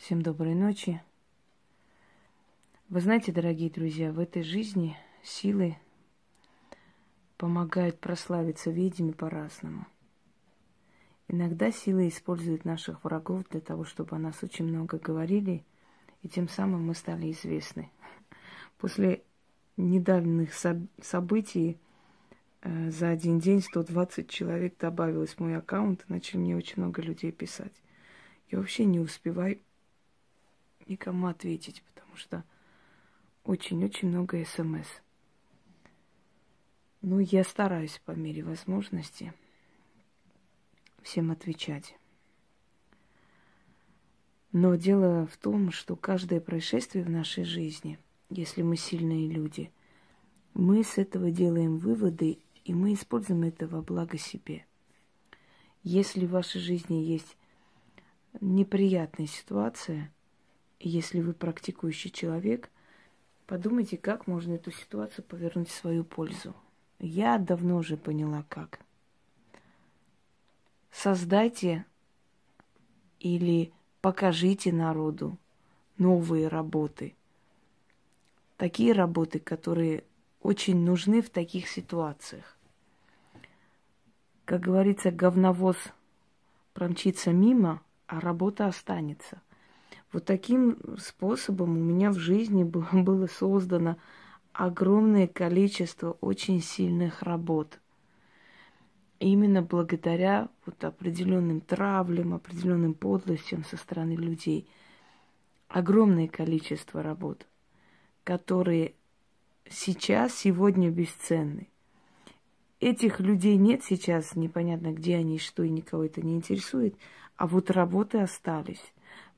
Всем доброй ночи. Вы знаете, дорогие друзья, в этой жизни силы помогают прославиться ведьме по-разному. Иногда силы используют наших врагов для того, чтобы о нас очень много говорили, и тем самым мы стали известны. После недавних событий э, за один день 120 человек добавилось в мой аккаунт, начали мне очень много людей писать. Я вообще не успеваю никому ответить, потому что очень-очень много смс. Ну, я стараюсь по мере возможности всем отвечать. Но дело в том, что каждое происшествие в нашей жизни, если мы сильные люди, мы с этого делаем выводы, и мы используем это во благо себе. Если в вашей жизни есть неприятная ситуация, если вы практикующий человек, подумайте, как можно эту ситуацию повернуть в свою пользу. Я давно уже поняла, как. Создайте или покажите народу новые работы. Такие работы, которые очень нужны в таких ситуациях. Как говорится, говновоз промчится мимо, а работа останется. Вот таким способом у меня в жизни было создано огромное количество очень сильных работ. именно благодаря вот определенным травлям, определенным подлостям со стороны людей. Огромное количество работ, которые сейчас, сегодня бесценны. Этих людей нет сейчас, непонятно где они, что, и никого это не интересует, а вот работы остались.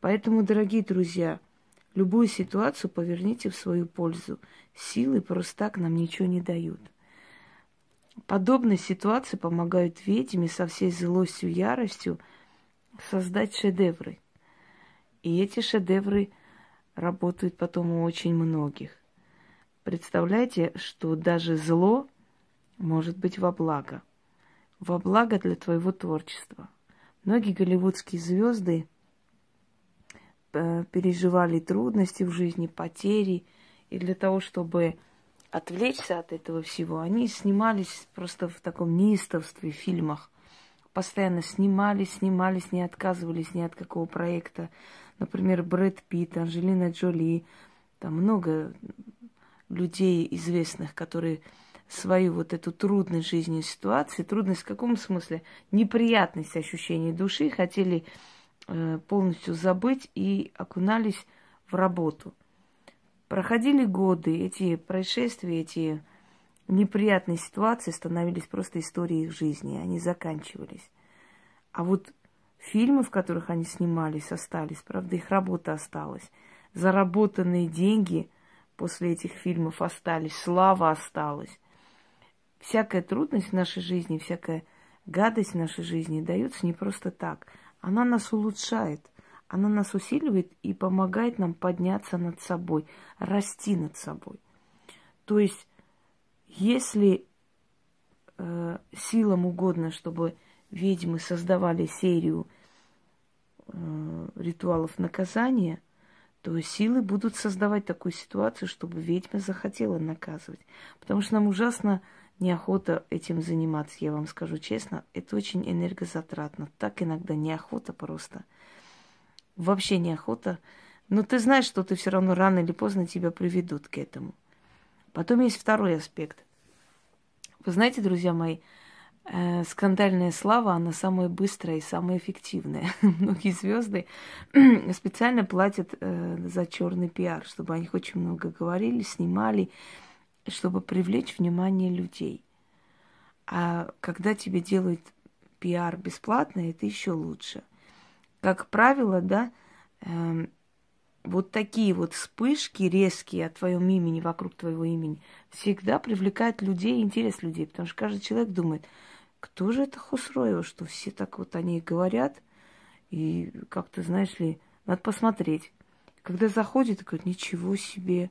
Поэтому, дорогие друзья, любую ситуацию поверните в свою пользу. Силы просто так нам ничего не дают. Подобные ситуации помогают ведьме со всей злостью яростью создать шедевры. И эти шедевры работают потом у очень многих. Представляете, что даже зло может быть во благо. Во благо для твоего творчества. Многие голливудские звезды переживали трудности в жизни, потери. И для того, чтобы отвлечься от этого всего, они снимались просто в таком неистовстве в фильмах. Постоянно снимались, снимались, не отказывались ни от какого проекта. Например, Брэд Питт, Анжелина Джоли. Там много людей известных, которые свою вот эту трудность жизни ситуации, трудность в каком смысле? Неприятность ощущения души хотели Э, полностью забыть и окунались в работу. Проходили годы, эти происшествия, эти неприятные ситуации становились просто историей их жизни, они заканчивались. А вот фильмы, в которых они снимались, остались, правда, их работа осталась. Заработанные деньги после этих фильмов остались, слава осталась. Всякая трудность в нашей жизни, всякая гадость в нашей жизни дается не просто так – она нас улучшает, она нас усиливает и помогает нам подняться над собой, расти над собой. То есть, если э, силам угодно, чтобы ведьмы создавали серию э, ритуалов наказания, то силы будут создавать такую ситуацию, чтобы ведьма захотела наказывать. Потому что нам ужасно неохота этим заниматься, я вам скажу честно. Это очень энергозатратно. Так иногда неохота просто. Вообще неохота. Но ты знаешь, что ты все равно рано или поздно тебя приведут к этому. Потом есть второй аспект. Вы знаете, друзья мои, э, скандальная слава, она самая быстрая и самая эффективная. Многие звезды специально платят э, за черный пиар, чтобы о них очень много говорили, снимали чтобы привлечь внимание людей. А когда тебе делают пиар бесплатно, это еще лучше. Как правило, да, э, вот такие вот вспышки резкие о твоем имени, вокруг твоего имени, всегда привлекают людей, интерес людей, потому что каждый человек думает, кто же это Хусроева, что все так вот они говорят, и как-то, знаешь ли, надо посмотреть. Когда заходит, говорит, ничего себе,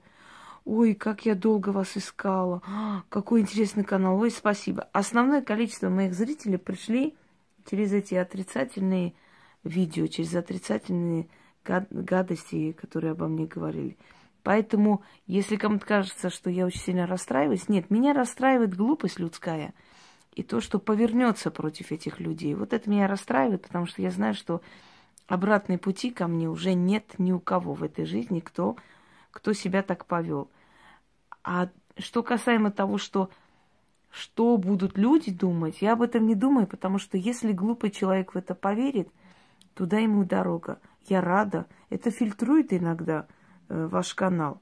Ой, как я долго вас искала. Какой интересный канал. Ой, спасибо. Основное количество моих зрителей пришли через эти отрицательные видео, через отрицательные гадости, которые обо мне говорили. Поэтому, если кому-то кажется, что я очень сильно расстраиваюсь, нет, меня расстраивает глупость людская и то, что повернется против этих людей. Вот это меня расстраивает, потому что я знаю, что обратной пути ко мне уже нет ни у кого в этой жизни, кто, кто себя так повел. А что касаемо того, что что будут люди думать, я об этом не думаю, потому что если глупый человек в это поверит, туда ему дорога. Я рада. Это фильтрует иногда э, ваш канал,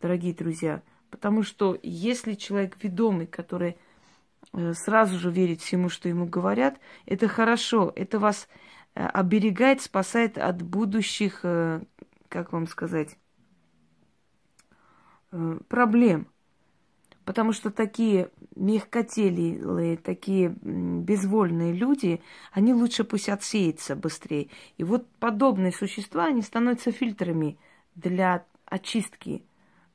дорогие друзья. Потому что если человек ведомый, который э, сразу же верит всему, что ему говорят, это хорошо. Это вас э, оберегает, спасает от будущих, э, как вам сказать, проблем. Потому что такие мягкотелые, такие безвольные люди, они лучше пусть отсеются быстрее. И вот подобные существа, они становятся фильтрами для очистки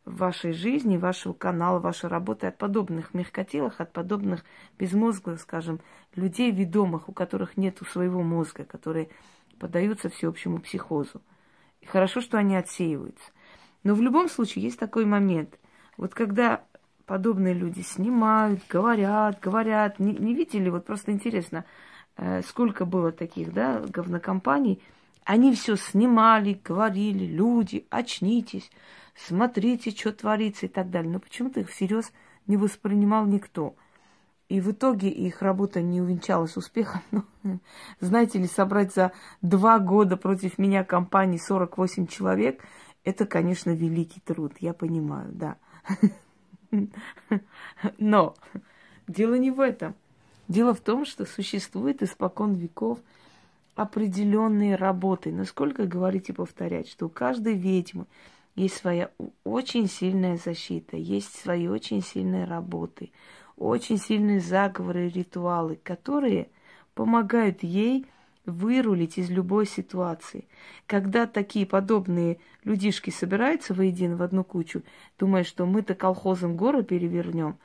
вашей жизни, вашего канала, вашей работы от подобных мягкотелых, от подобных безмозглых, скажем, людей ведомых, у которых нет своего мозга, которые поддаются всеобщему психозу. И хорошо, что они отсеиваются. Но в любом случае есть такой момент. Вот когда подобные люди снимают, говорят, говорят. Не, не видели, вот просто интересно, э, сколько было таких, да, говнокомпаний. Они все снимали, говорили, люди, очнитесь, смотрите, что творится и так далее. Но почему-то их всерьез не воспринимал никто. И в итоге их работа не увенчалась успехом. Ну, знаете ли, собрать за два года против меня компании 48 человек, это, конечно, великий труд, я понимаю, да. Но дело не в этом. Дело в том, что существует испокон веков определенные работы. Насколько говорить и повторять, что у каждой ведьмы есть своя очень сильная защита, есть свои очень сильные работы, очень сильные заговоры и ритуалы, которые помогают ей вырулить из любой ситуации. Когда такие подобные людишки собираются воедино в одну кучу, думая, что мы-то колхозом горы перевернем,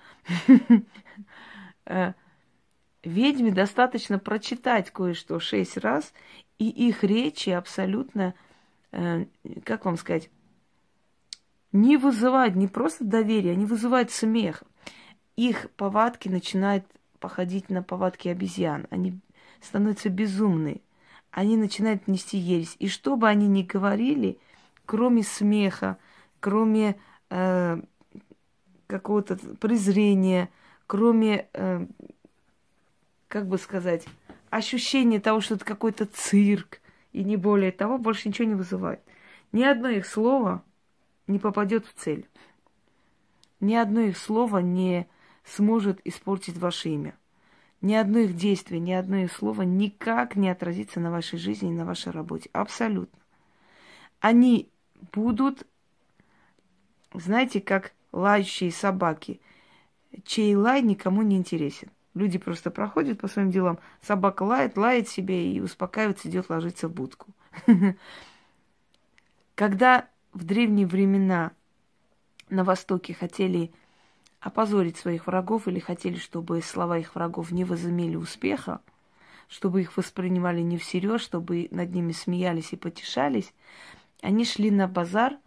э, ведьме достаточно прочитать кое-что шесть раз, и их речи абсолютно, э, как вам сказать, не вызывают не просто доверие, они вызывают смех. Их повадки начинают походить на повадки обезьян. Они становятся безумны. Они начинают нести ересь. И что бы они ни говорили, кроме смеха, кроме э, какого-то презрения, кроме, э, как бы сказать, ощущения того, что это какой-то цирк, и не более того, больше ничего не вызывает. Ни одно их слово не попадет в цель. Ни одно их слово не сможет испортить ваше имя. Ни одно их действие, ни одно их слово никак не отразится на вашей жизни и на вашей работе. Абсолютно. Они будут, знаете, как лающие собаки, чей лай никому не интересен. Люди просто проходят по своим делам, собака лает, лает себе и успокаивается, идет ложиться в будку. Когда в древние времена на Востоке хотели опозорить своих врагов или хотели, чтобы слова их врагов не возымели успеха, чтобы их воспринимали не всерьез, чтобы над ними смеялись и потешались, они шли на базар,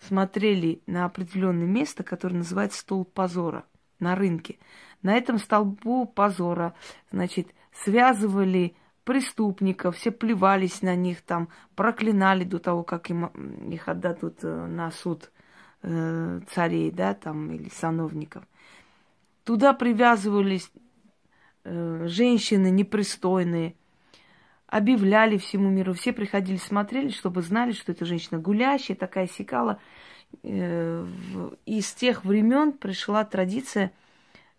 смотрели на определенное место, которое называется стол позора на рынке. На этом столбу позора, значит, связывали преступников, все плевались на них там, проклинали до того, как им, их отдадут э, на суд э, царей, да, там, или сановников. Туда привязывались э, женщины непристойные, объявляли всему миру. Все приходили, смотрели, чтобы знали, что эта женщина гулящая, такая сикала. Э, и с тех времен пришла традиция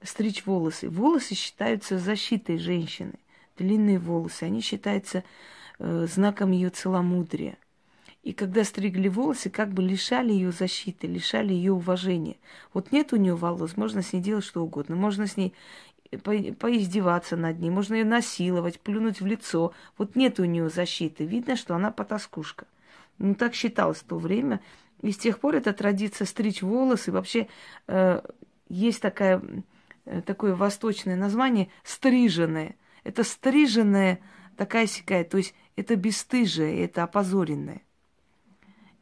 стричь волосы. Волосы считаются защитой женщины. Длинные волосы, они считаются э, знаком ее целомудрия. И когда стригли волосы, как бы лишали ее защиты, лишали ее уважения. Вот нет у нее волос, можно с ней делать что угодно. Можно с ней по поиздеваться над ней, можно ее насиловать, плюнуть в лицо. Вот нет у нее защиты. Видно, что она потаскушка. Ну, так считалось в то время. И с тех пор эта традиция стричь волосы. Вообще э, есть такая, э, такое восточное название стриженное. Это стриженная такая сякая, то есть это бесстыжие, это опозоренное.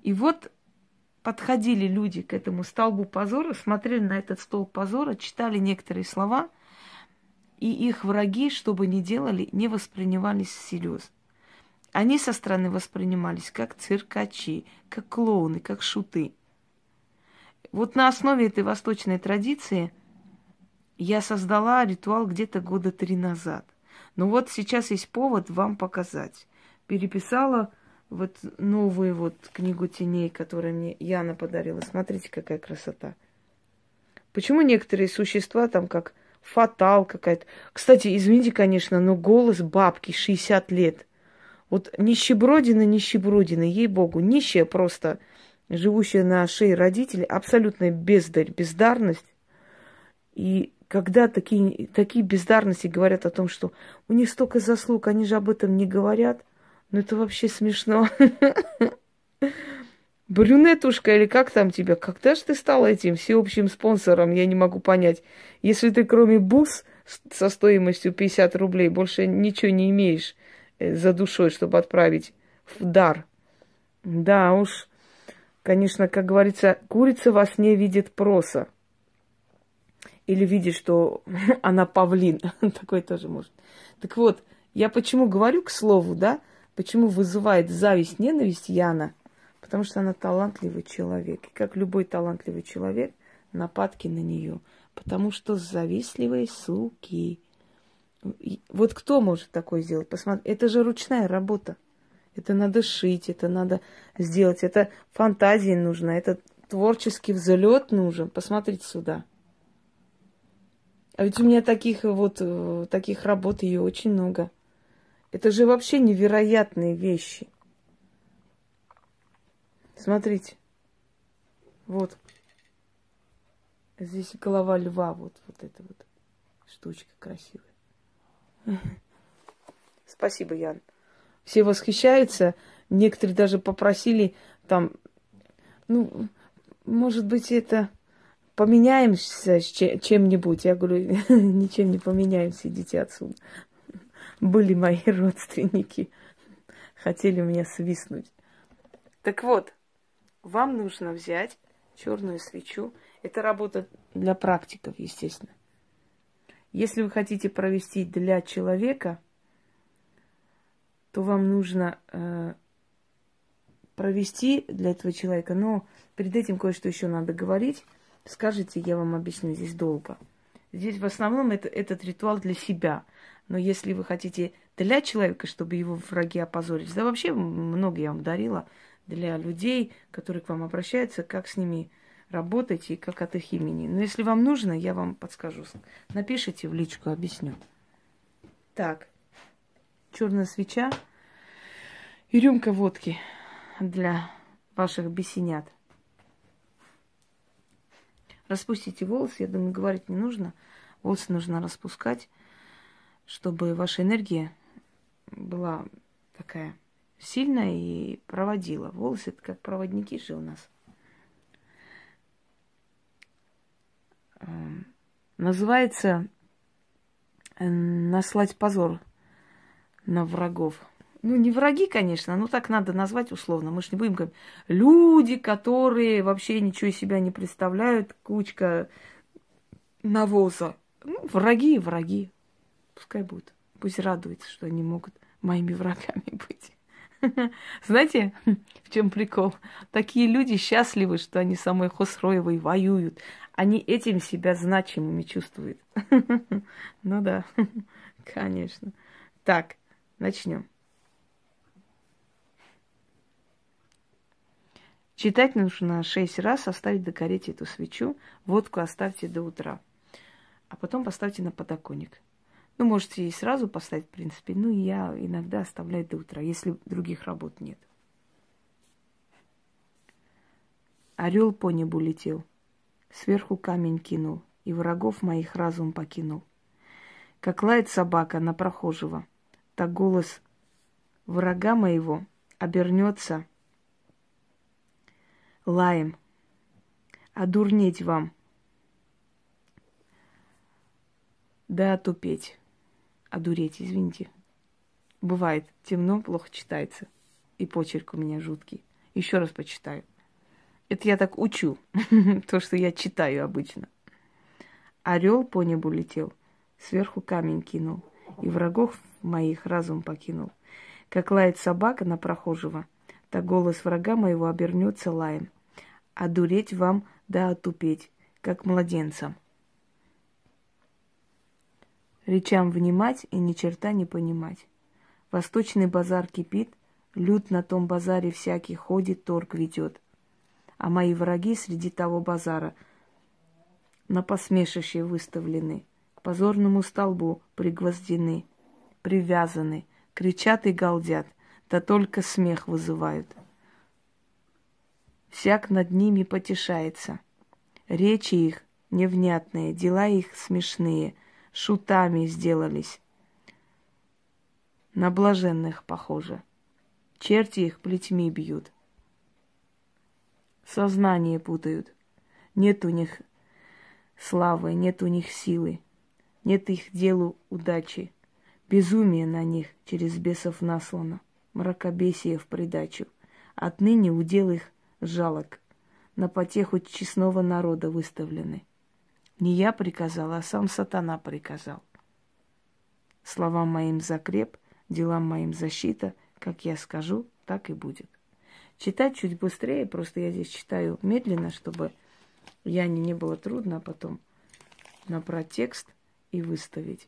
И вот подходили люди к этому столбу позора, смотрели на этот столб позора, читали некоторые слова, и их враги, что бы ни делали, не воспринимались всерьез. Они со стороны воспринимались как циркачи, как клоуны, как шуты. Вот на основе этой восточной традиции я создала ритуал где-то года три назад. Но вот сейчас есть повод вам показать. Переписала вот новую вот книгу теней, которую мне Яна подарила. Смотрите, какая красота. Почему некоторые существа там как фатал какая-то. Кстати, извините, конечно, но голос бабки 60 лет. Вот нищебродина, нищебродина, ей-богу, нищая просто, живущая на шее родителей, абсолютная бездарь, бездарность. И когда такие, такие бездарности говорят о том, что у них столько заслуг, они же об этом не говорят, ну это вообще смешно. Брюнетушка или как там тебя? Когда же ты стала этим всеобщим спонсором? Я не могу понять. Если ты кроме бус со стоимостью 50 рублей больше ничего не имеешь э, за душой, чтобы отправить в дар. Да уж, конечно, как говорится, курица во сне видит проса. Или видит, что она павлин. Такой тоже может. Так вот, я почему говорю к слову, да? Почему вызывает зависть, ненависть Яна? Потому что она талантливый человек. И как любой талантливый человек, нападки на нее. Потому что завистливые суки. Вот кто может такое сделать? Посмотри, это же ручная работа. Это надо шить, это надо сделать. Это фантазии нужно, это творческий взлет нужен. Посмотрите сюда. А ведь у меня таких вот, э, таких работ ее очень много. Это же вообще невероятные вещи. Смотрите. Вот. Здесь голова льва, вот, вот эта вот штучка красивая. Спасибо, Ян. Все восхищаются. Некоторые даже попросили там, ну, может быть, это поменяемся чем-нибудь. Я говорю, ничем не поменяемся, идите отсюда были мои родственники. Хотели меня свистнуть. Так вот, вам нужно взять черную свечу. Это работа для практиков, естественно. Если вы хотите провести для человека, то вам нужно э, провести для этого человека. Но перед этим кое-что еще надо говорить. Скажите, я вам объясню, здесь долго. Здесь в основном это, этот ритуал для себя. Но если вы хотите для человека, чтобы его враги опозорились, да вообще много я вам дарила для людей, которые к вам обращаются, как с ними работать и как от их имени. Но если вам нужно, я вам подскажу. Напишите в личку, объясню. Так, черная свеча и рюмка водки для ваших бесенят. Распустите волосы, я думаю, говорить не нужно. Волосы нужно распускать чтобы ваша энергия была такая сильная и проводила. Волосы это как проводники же у нас. Эм, называется э, наслать позор на врагов. Ну, не враги, конечно, но так надо назвать условно. Мы же не будем говорить. Люди, которые вообще ничего из себя не представляют, кучка навоза. Ну, враги враги. Пускай будут. Пусть радуются, что они могут моими врагами быть. Знаете, в чем прикол? Такие люди счастливы, что они самой Хосроевой воюют. Они этим себя значимыми чувствуют. Ну да, конечно. Так, начнем. Читать нужно шесть раз, оставить догореть эту свечу, водку оставьте до утра, а потом поставьте на подоконник. Ну, можете и сразу поставить, в принципе. Ну, я иногда оставляю до утра, если других работ нет. Орел по небу летел, сверху камень кинул, и врагов моих разум покинул. Как лает собака на прохожего, так голос врага моего обернется лаем. Одурнеть вам, да отупеть одуреть, извините. Бывает темно, плохо читается. И почерк у меня жуткий. Еще раз почитаю. Это я так учу, то, что я читаю обычно. Орел по небу летел, сверху камень кинул, и врагов моих разум покинул. Как лает собака на прохожего, так голос врага моего обернется лаем. А дуреть вам да отупеть, как младенцам. Речам внимать и ни черта не понимать. Восточный базар кипит, люд на том базаре всякий ходит, торг ведет. А мои враги среди того базара на посмешище выставлены, к позорному столбу пригвоздены, привязаны, кричат и галдят, да только смех вызывают. Всяк над ними потешается. Речи их невнятные, дела их смешные, шутами сделались. На блаженных похоже. Черти их плетьми бьют. Сознание путают. Нет у них славы, нет у них силы, нет их делу удачи. Безумие на них через бесов наслано, мракобесие в придачу. Отныне удел их жалок, на потеху честного народа выставлены. Не я приказал, а сам сатана приказал. Словам моим закреп, делам моим защита, как я скажу, так и будет. Читать чуть быстрее, просто я здесь читаю медленно, чтобы я не, не было трудно, а потом набрать текст и выставить.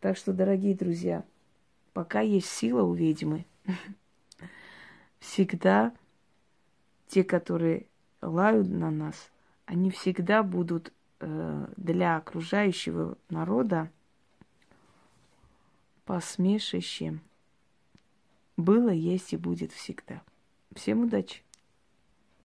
Так что, дорогие друзья, пока есть сила у ведьмы, всегда те, которые лают на нас, они всегда будут э, для окружающего народа посмешищем. Было, есть и будет всегда. Всем удачи!